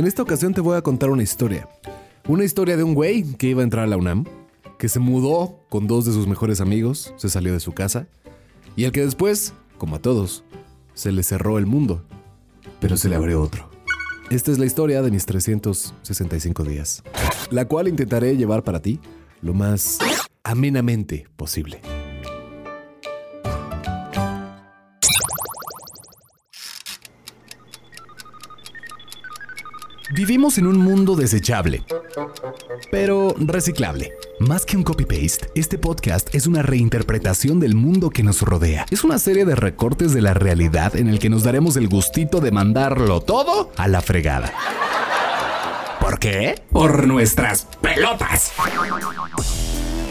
En esta ocasión te voy a contar una historia. Una historia de un güey que iba a entrar a la UNAM, que se mudó con dos de sus mejores amigos, se salió de su casa, y al que después, como a todos, se le cerró el mundo, pero se le abrió otro. Esta es la historia de mis 365 días, la cual intentaré llevar para ti lo más amenamente posible. Vivimos en un mundo desechable, pero reciclable. Más que un copy-paste, este podcast es una reinterpretación del mundo que nos rodea. Es una serie de recortes de la realidad en el que nos daremos el gustito de mandarlo todo a la fregada. ¿Por qué? Por nuestras pelotas.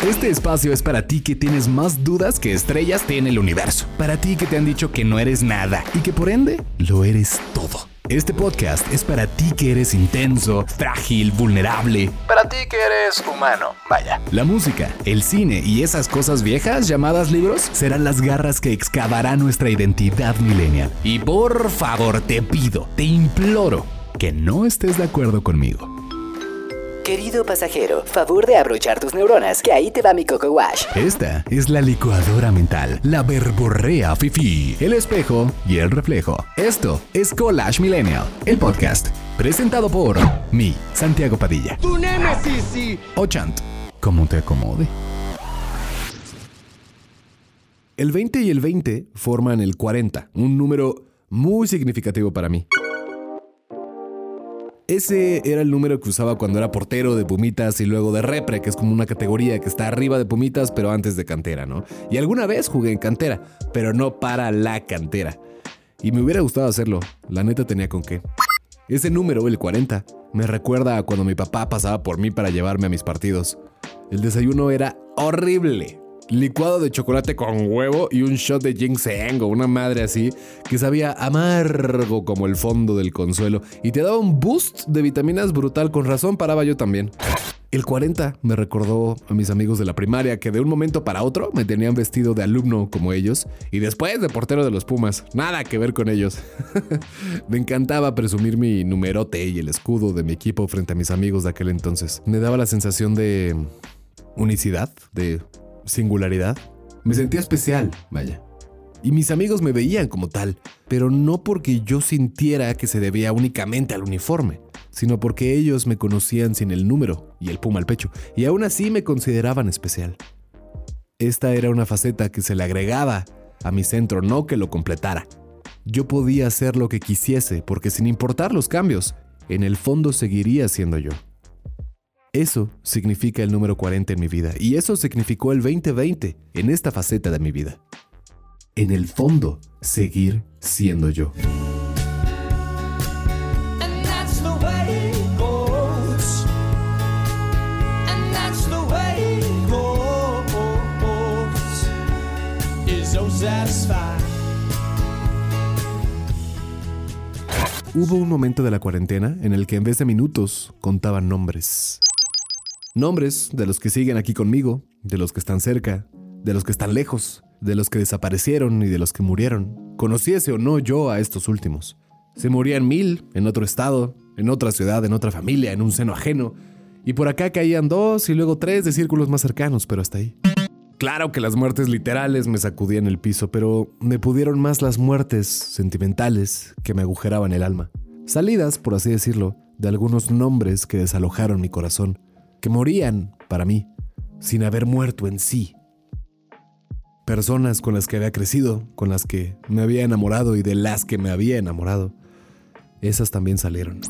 Este espacio es para ti que tienes más dudas que estrellas tiene el universo. Para ti que te han dicho que no eres nada y que por ende lo eres todo. Este podcast es para ti que eres intenso, frágil, vulnerable. Para ti que eres humano, vaya. La música, el cine y esas cosas viejas llamadas libros serán las garras que excavarán nuestra identidad millennial. Y por favor te pido, te imploro que no estés de acuerdo conmigo. Querido pasajero, favor de abrochar tus neuronas, que ahí te va mi coco wash. Esta es la licuadora mental, la verborrea fifi, el espejo y el reflejo. Esto es Collage Millennial, el podcast, presentado por mi Santiago Padilla. ¡Tu némesis, sí! O Chant, como te acomode. El 20 y el 20 forman el 40, un número muy significativo para mí. Ese era el número que usaba cuando era portero de Pumitas y luego de Repre, que es como una categoría que está arriba de Pumitas, pero antes de cantera, ¿no? Y alguna vez jugué en cantera, pero no para la cantera. Y me hubiera gustado hacerlo, la neta tenía con qué. Ese número, el 40, me recuerda a cuando mi papá pasaba por mí para llevarme a mis partidos. El desayuno era horrible licuado de chocolate con huevo y un shot de ginseng o una madre así que sabía amargo como el fondo del consuelo y te daba un boost de vitaminas brutal. Con razón paraba yo también. El 40 me recordó a mis amigos de la primaria que de un momento para otro me tenían vestido de alumno como ellos y después de portero de los Pumas. Nada que ver con ellos. me encantaba presumir mi numerote y el escudo de mi equipo frente a mis amigos de aquel entonces. Me daba la sensación de unicidad, de singularidad. Me sentía especial, vaya. Y mis amigos me veían como tal, pero no porque yo sintiera que se debía únicamente al uniforme, sino porque ellos me conocían sin el número y el puma al pecho, y aún así me consideraban especial. Esta era una faceta que se le agregaba a mi centro, no que lo completara. Yo podía hacer lo que quisiese, porque sin importar los cambios, en el fondo seguiría siendo yo. Eso significa el número 40 en mi vida y eso significó el 2020 en esta faceta de mi vida. En el fondo, seguir siendo yo. Hubo un momento de la cuarentena en el que en vez de minutos contaban nombres. Nombres de los que siguen aquí conmigo, de los que están cerca, de los que están lejos, de los que desaparecieron y de los que murieron. Conociese o no yo a estos últimos. Se morían mil en otro estado, en otra ciudad, en otra familia, en un seno ajeno. Y por acá caían dos y luego tres de círculos más cercanos, pero hasta ahí. Claro que las muertes literales me sacudían el piso, pero me pudieron más las muertes sentimentales que me agujeraban el alma. Salidas, por así decirlo, de algunos nombres que desalojaron mi corazón que morían para mí, sin haber muerto en sí. Personas con las que había crecido, con las que me había enamorado y de las que me había enamorado, esas también salieron.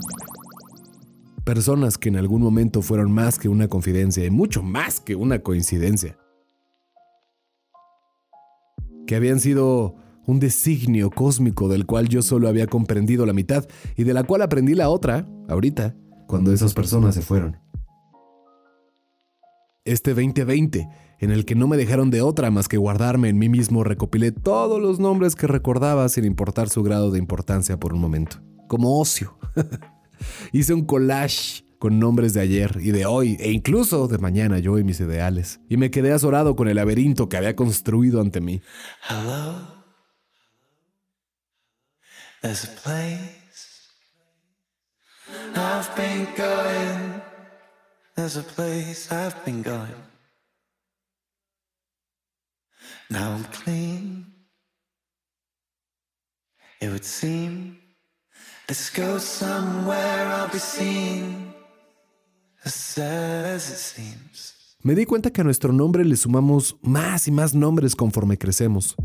Personas que en algún momento fueron más que una confidencia y mucho más que una coincidencia. Que habían sido un designio cósmico del cual yo solo había comprendido la mitad y de la cual aprendí la otra, ahorita, cuando esas personas se fueron este 2020, en el que no me dejaron de otra más que guardarme en mí mismo, recopilé todos los nombres que recordaba sin importar su grado de importancia por un momento, como ocio. Hice un collage con nombres de ayer y de hoy, e incluso de mañana, yo y mis ideales, y me quedé azorado con el laberinto que había construido ante mí. Hello. There's a place. I've been going. There's a place I've been going. Now I'm clean. It would seem. Somewhere I'll be. Me di cuenta que a nuestro nombre le sumamos más y más nombres conforme crecemos.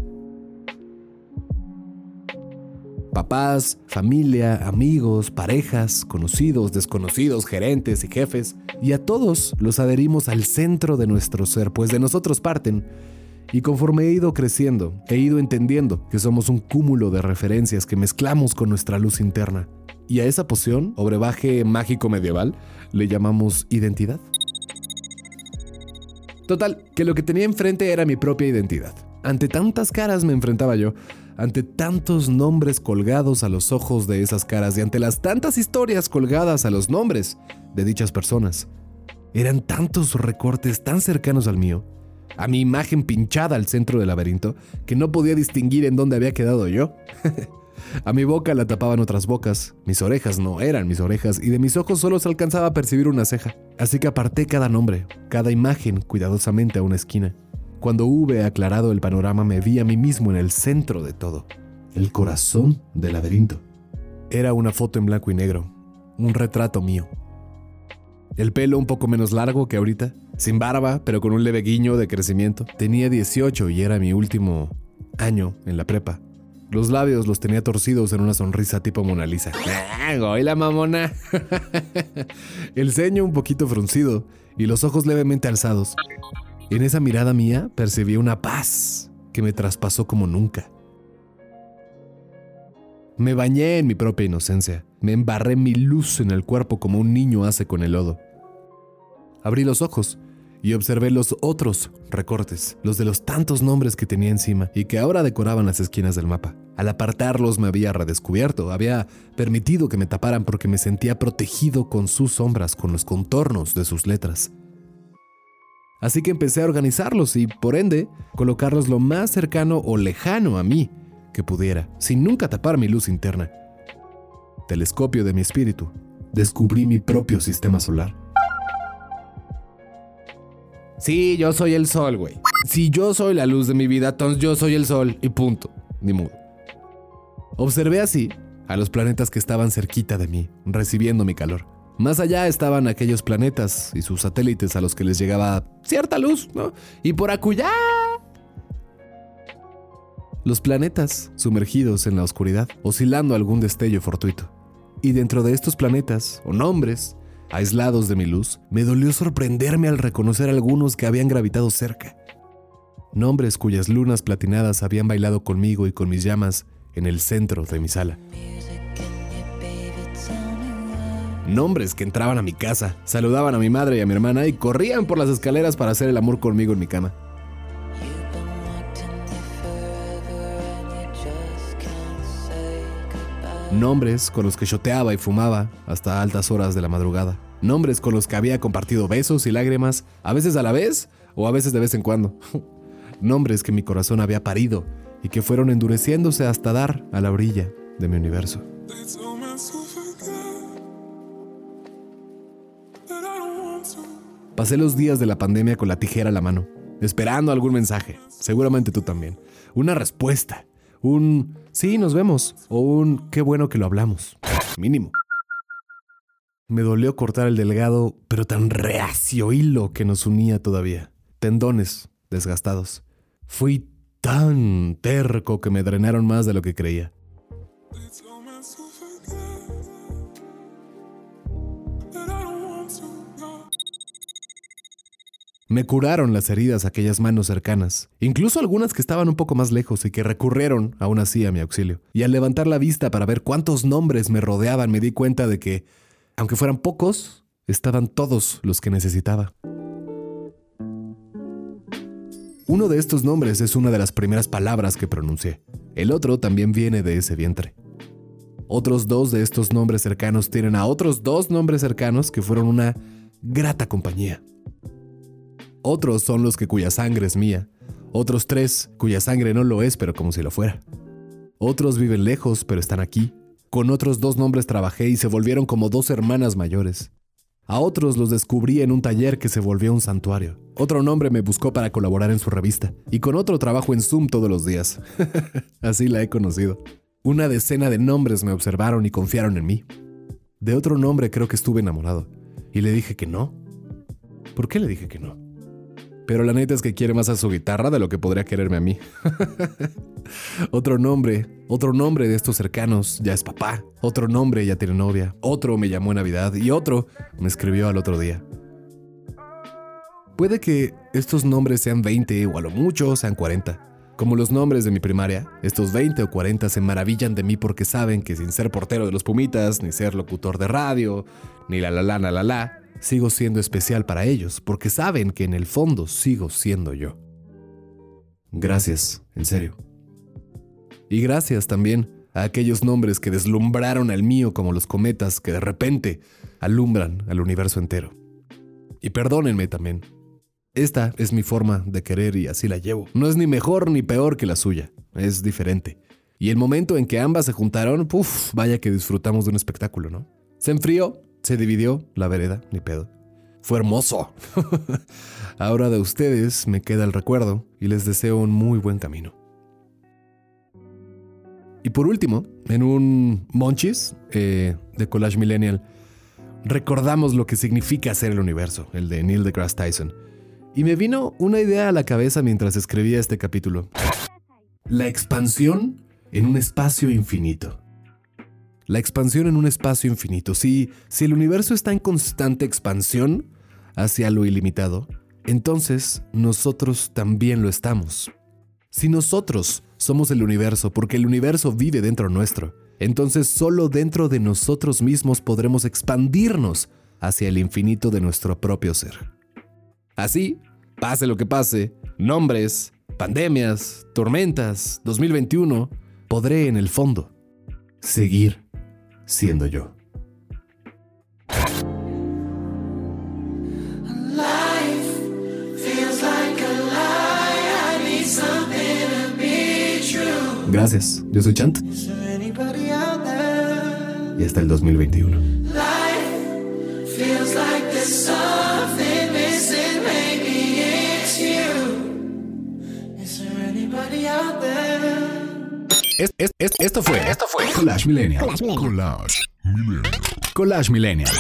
Papás, familia, amigos, parejas, conocidos, desconocidos, gerentes y jefes, y a todos los adherimos al centro de nuestro ser, pues de nosotros parten. Y conforme he ido creciendo, he ido entendiendo que somos un cúmulo de referencias que mezclamos con nuestra luz interna. Y a esa poción, o brebaje mágico medieval, le llamamos identidad. Total, que lo que tenía enfrente era mi propia identidad. Ante tantas caras me enfrentaba yo, ante tantos nombres colgados a los ojos de esas caras y ante las tantas historias colgadas a los nombres de dichas personas. Eran tantos recortes tan cercanos al mío, a mi imagen pinchada al centro del laberinto, que no podía distinguir en dónde había quedado yo. a mi boca la tapaban otras bocas, mis orejas no eran mis orejas y de mis ojos solo se alcanzaba a percibir una ceja. Así que aparté cada nombre, cada imagen cuidadosamente a una esquina. Cuando hube aclarado el panorama me vi a mí mismo en el centro de todo, el corazón del laberinto. Era una foto en blanco y negro, un retrato mío. El pelo un poco menos largo que ahorita, sin barba, pero con un leve guiño de crecimiento. Tenía 18 y era mi último año en la prepa. Los labios los tenía torcidos en una sonrisa tipo Mona Lisa. ¡Ah, la mamona! el ceño un poquito fruncido y los ojos levemente alzados. En esa mirada mía percibí una paz que me traspasó como nunca. Me bañé en mi propia inocencia, me embarré mi luz en el cuerpo como un niño hace con el lodo. Abrí los ojos y observé los otros recortes, los de los tantos nombres que tenía encima y que ahora decoraban las esquinas del mapa. Al apartarlos me había redescubierto, había permitido que me taparan porque me sentía protegido con sus sombras, con los contornos de sus letras. Así que empecé a organizarlos y, por ende, colocarlos lo más cercano o lejano a mí que pudiera, sin nunca tapar mi luz interna. Telescopio de mi espíritu. Descubrí mi propio sistema solar. Sí, yo soy el sol, güey. Si yo soy la luz de mi vida, entonces yo soy el sol y punto. Ni modo. Observé así a los planetas que estaban cerquita de mí, recibiendo mi calor. Más allá estaban aquellos planetas y sus satélites a los que les llegaba cierta luz, ¿no? Y por acullá. Los planetas sumergidos en la oscuridad, oscilando algún destello fortuito. Y dentro de estos planetas, o nombres, aislados de mi luz, me dolió sorprenderme al reconocer algunos que habían gravitado cerca. Nombres cuyas lunas platinadas habían bailado conmigo y con mis llamas en el centro de mi sala. Nombres que entraban a mi casa, saludaban a mi madre y a mi hermana y corrían por las escaleras para hacer el amor conmigo en mi cama. Nombres con los que choteaba y fumaba hasta altas horas de la madrugada. Nombres con los que había compartido besos y lágrimas, a veces a la vez o a veces de vez en cuando. Nombres que mi corazón había parido y que fueron endureciéndose hasta dar a la orilla de mi universo. Pasé los días de la pandemia con la tijera a la mano, esperando algún mensaje, seguramente tú también. Una respuesta, un sí, nos vemos, o un qué bueno que lo hablamos, mínimo. Me dolió cortar el delgado, pero tan reacio hilo que nos unía todavía. Tendones desgastados. Fui tan terco que me drenaron más de lo que creía. Me curaron las heridas aquellas manos cercanas, incluso algunas que estaban un poco más lejos y que recurrieron aún así a mi auxilio. Y al levantar la vista para ver cuántos nombres me rodeaban, me di cuenta de que, aunque fueran pocos, estaban todos los que necesitaba. Uno de estos nombres es una de las primeras palabras que pronuncié. El otro también viene de ese vientre. Otros dos de estos nombres cercanos tienen a otros dos nombres cercanos que fueron una grata compañía. Otros son los que cuya sangre es mía. Otros tres cuya sangre no lo es, pero como si lo fuera. Otros viven lejos, pero están aquí. Con otros dos nombres trabajé y se volvieron como dos hermanas mayores. A otros los descubrí en un taller que se volvió un santuario. Otro nombre me buscó para colaborar en su revista. Y con otro trabajo en Zoom todos los días. Así la he conocido. Una decena de nombres me observaron y confiaron en mí. De otro nombre creo que estuve enamorado. Y le dije que no. ¿Por qué le dije que no? Pero la neta es que quiere más a su guitarra de lo que podría quererme a mí. otro nombre, otro nombre de estos cercanos ya es papá. Otro nombre ya tiene novia. Otro me llamó en Navidad y otro me escribió al otro día. Puede que estos nombres sean 20 o a lo mucho sean 40. Como los nombres de mi primaria, estos 20 o 40 se maravillan de mí porque saben que sin ser portero de los Pumitas, ni ser locutor de radio, ni la la la la la la, sigo siendo especial para ellos porque saben que en el fondo sigo siendo yo. Gracias, en serio. Y gracias también a aquellos nombres que deslumbraron al mío como los cometas que de repente alumbran al universo entero. Y perdónenme también. Esta es mi forma de querer y así la llevo. No es ni mejor ni peor que la suya, es diferente. Y el momento en que ambas se juntaron, puff, vaya que disfrutamos de un espectáculo, ¿no? Se enfrió, se dividió la vereda, ni pedo. Fue hermoso. Ahora de ustedes me queda el recuerdo y les deseo un muy buen camino. Y por último, en un Monchis eh, de Collage Millennial, recordamos lo que significa hacer el universo, el de Neil deGrasse Tyson. Y me vino una idea a la cabeza mientras escribía este capítulo. La expansión en un espacio infinito. La expansión en un espacio infinito. Si, si el universo está en constante expansión hacia lo ilimitado, entonces nosotros también lo estamos. Si nosotros somos el universo porque el universo vive dentro nuestro, entonces solo dentro de nosotros mismos podremos expandirnos hacia el infinito de nuestro propio ser. Así, pase lo que pase, nombres, pandemias, tormentas, 2021, podré en el fondo seguir siendo yo. Gracias, yo soy Chant. Y hasta el 2021. Es- es- es- esto fue. Esto fue. Collage Millennial. Collage Millennial. Collage Millennial.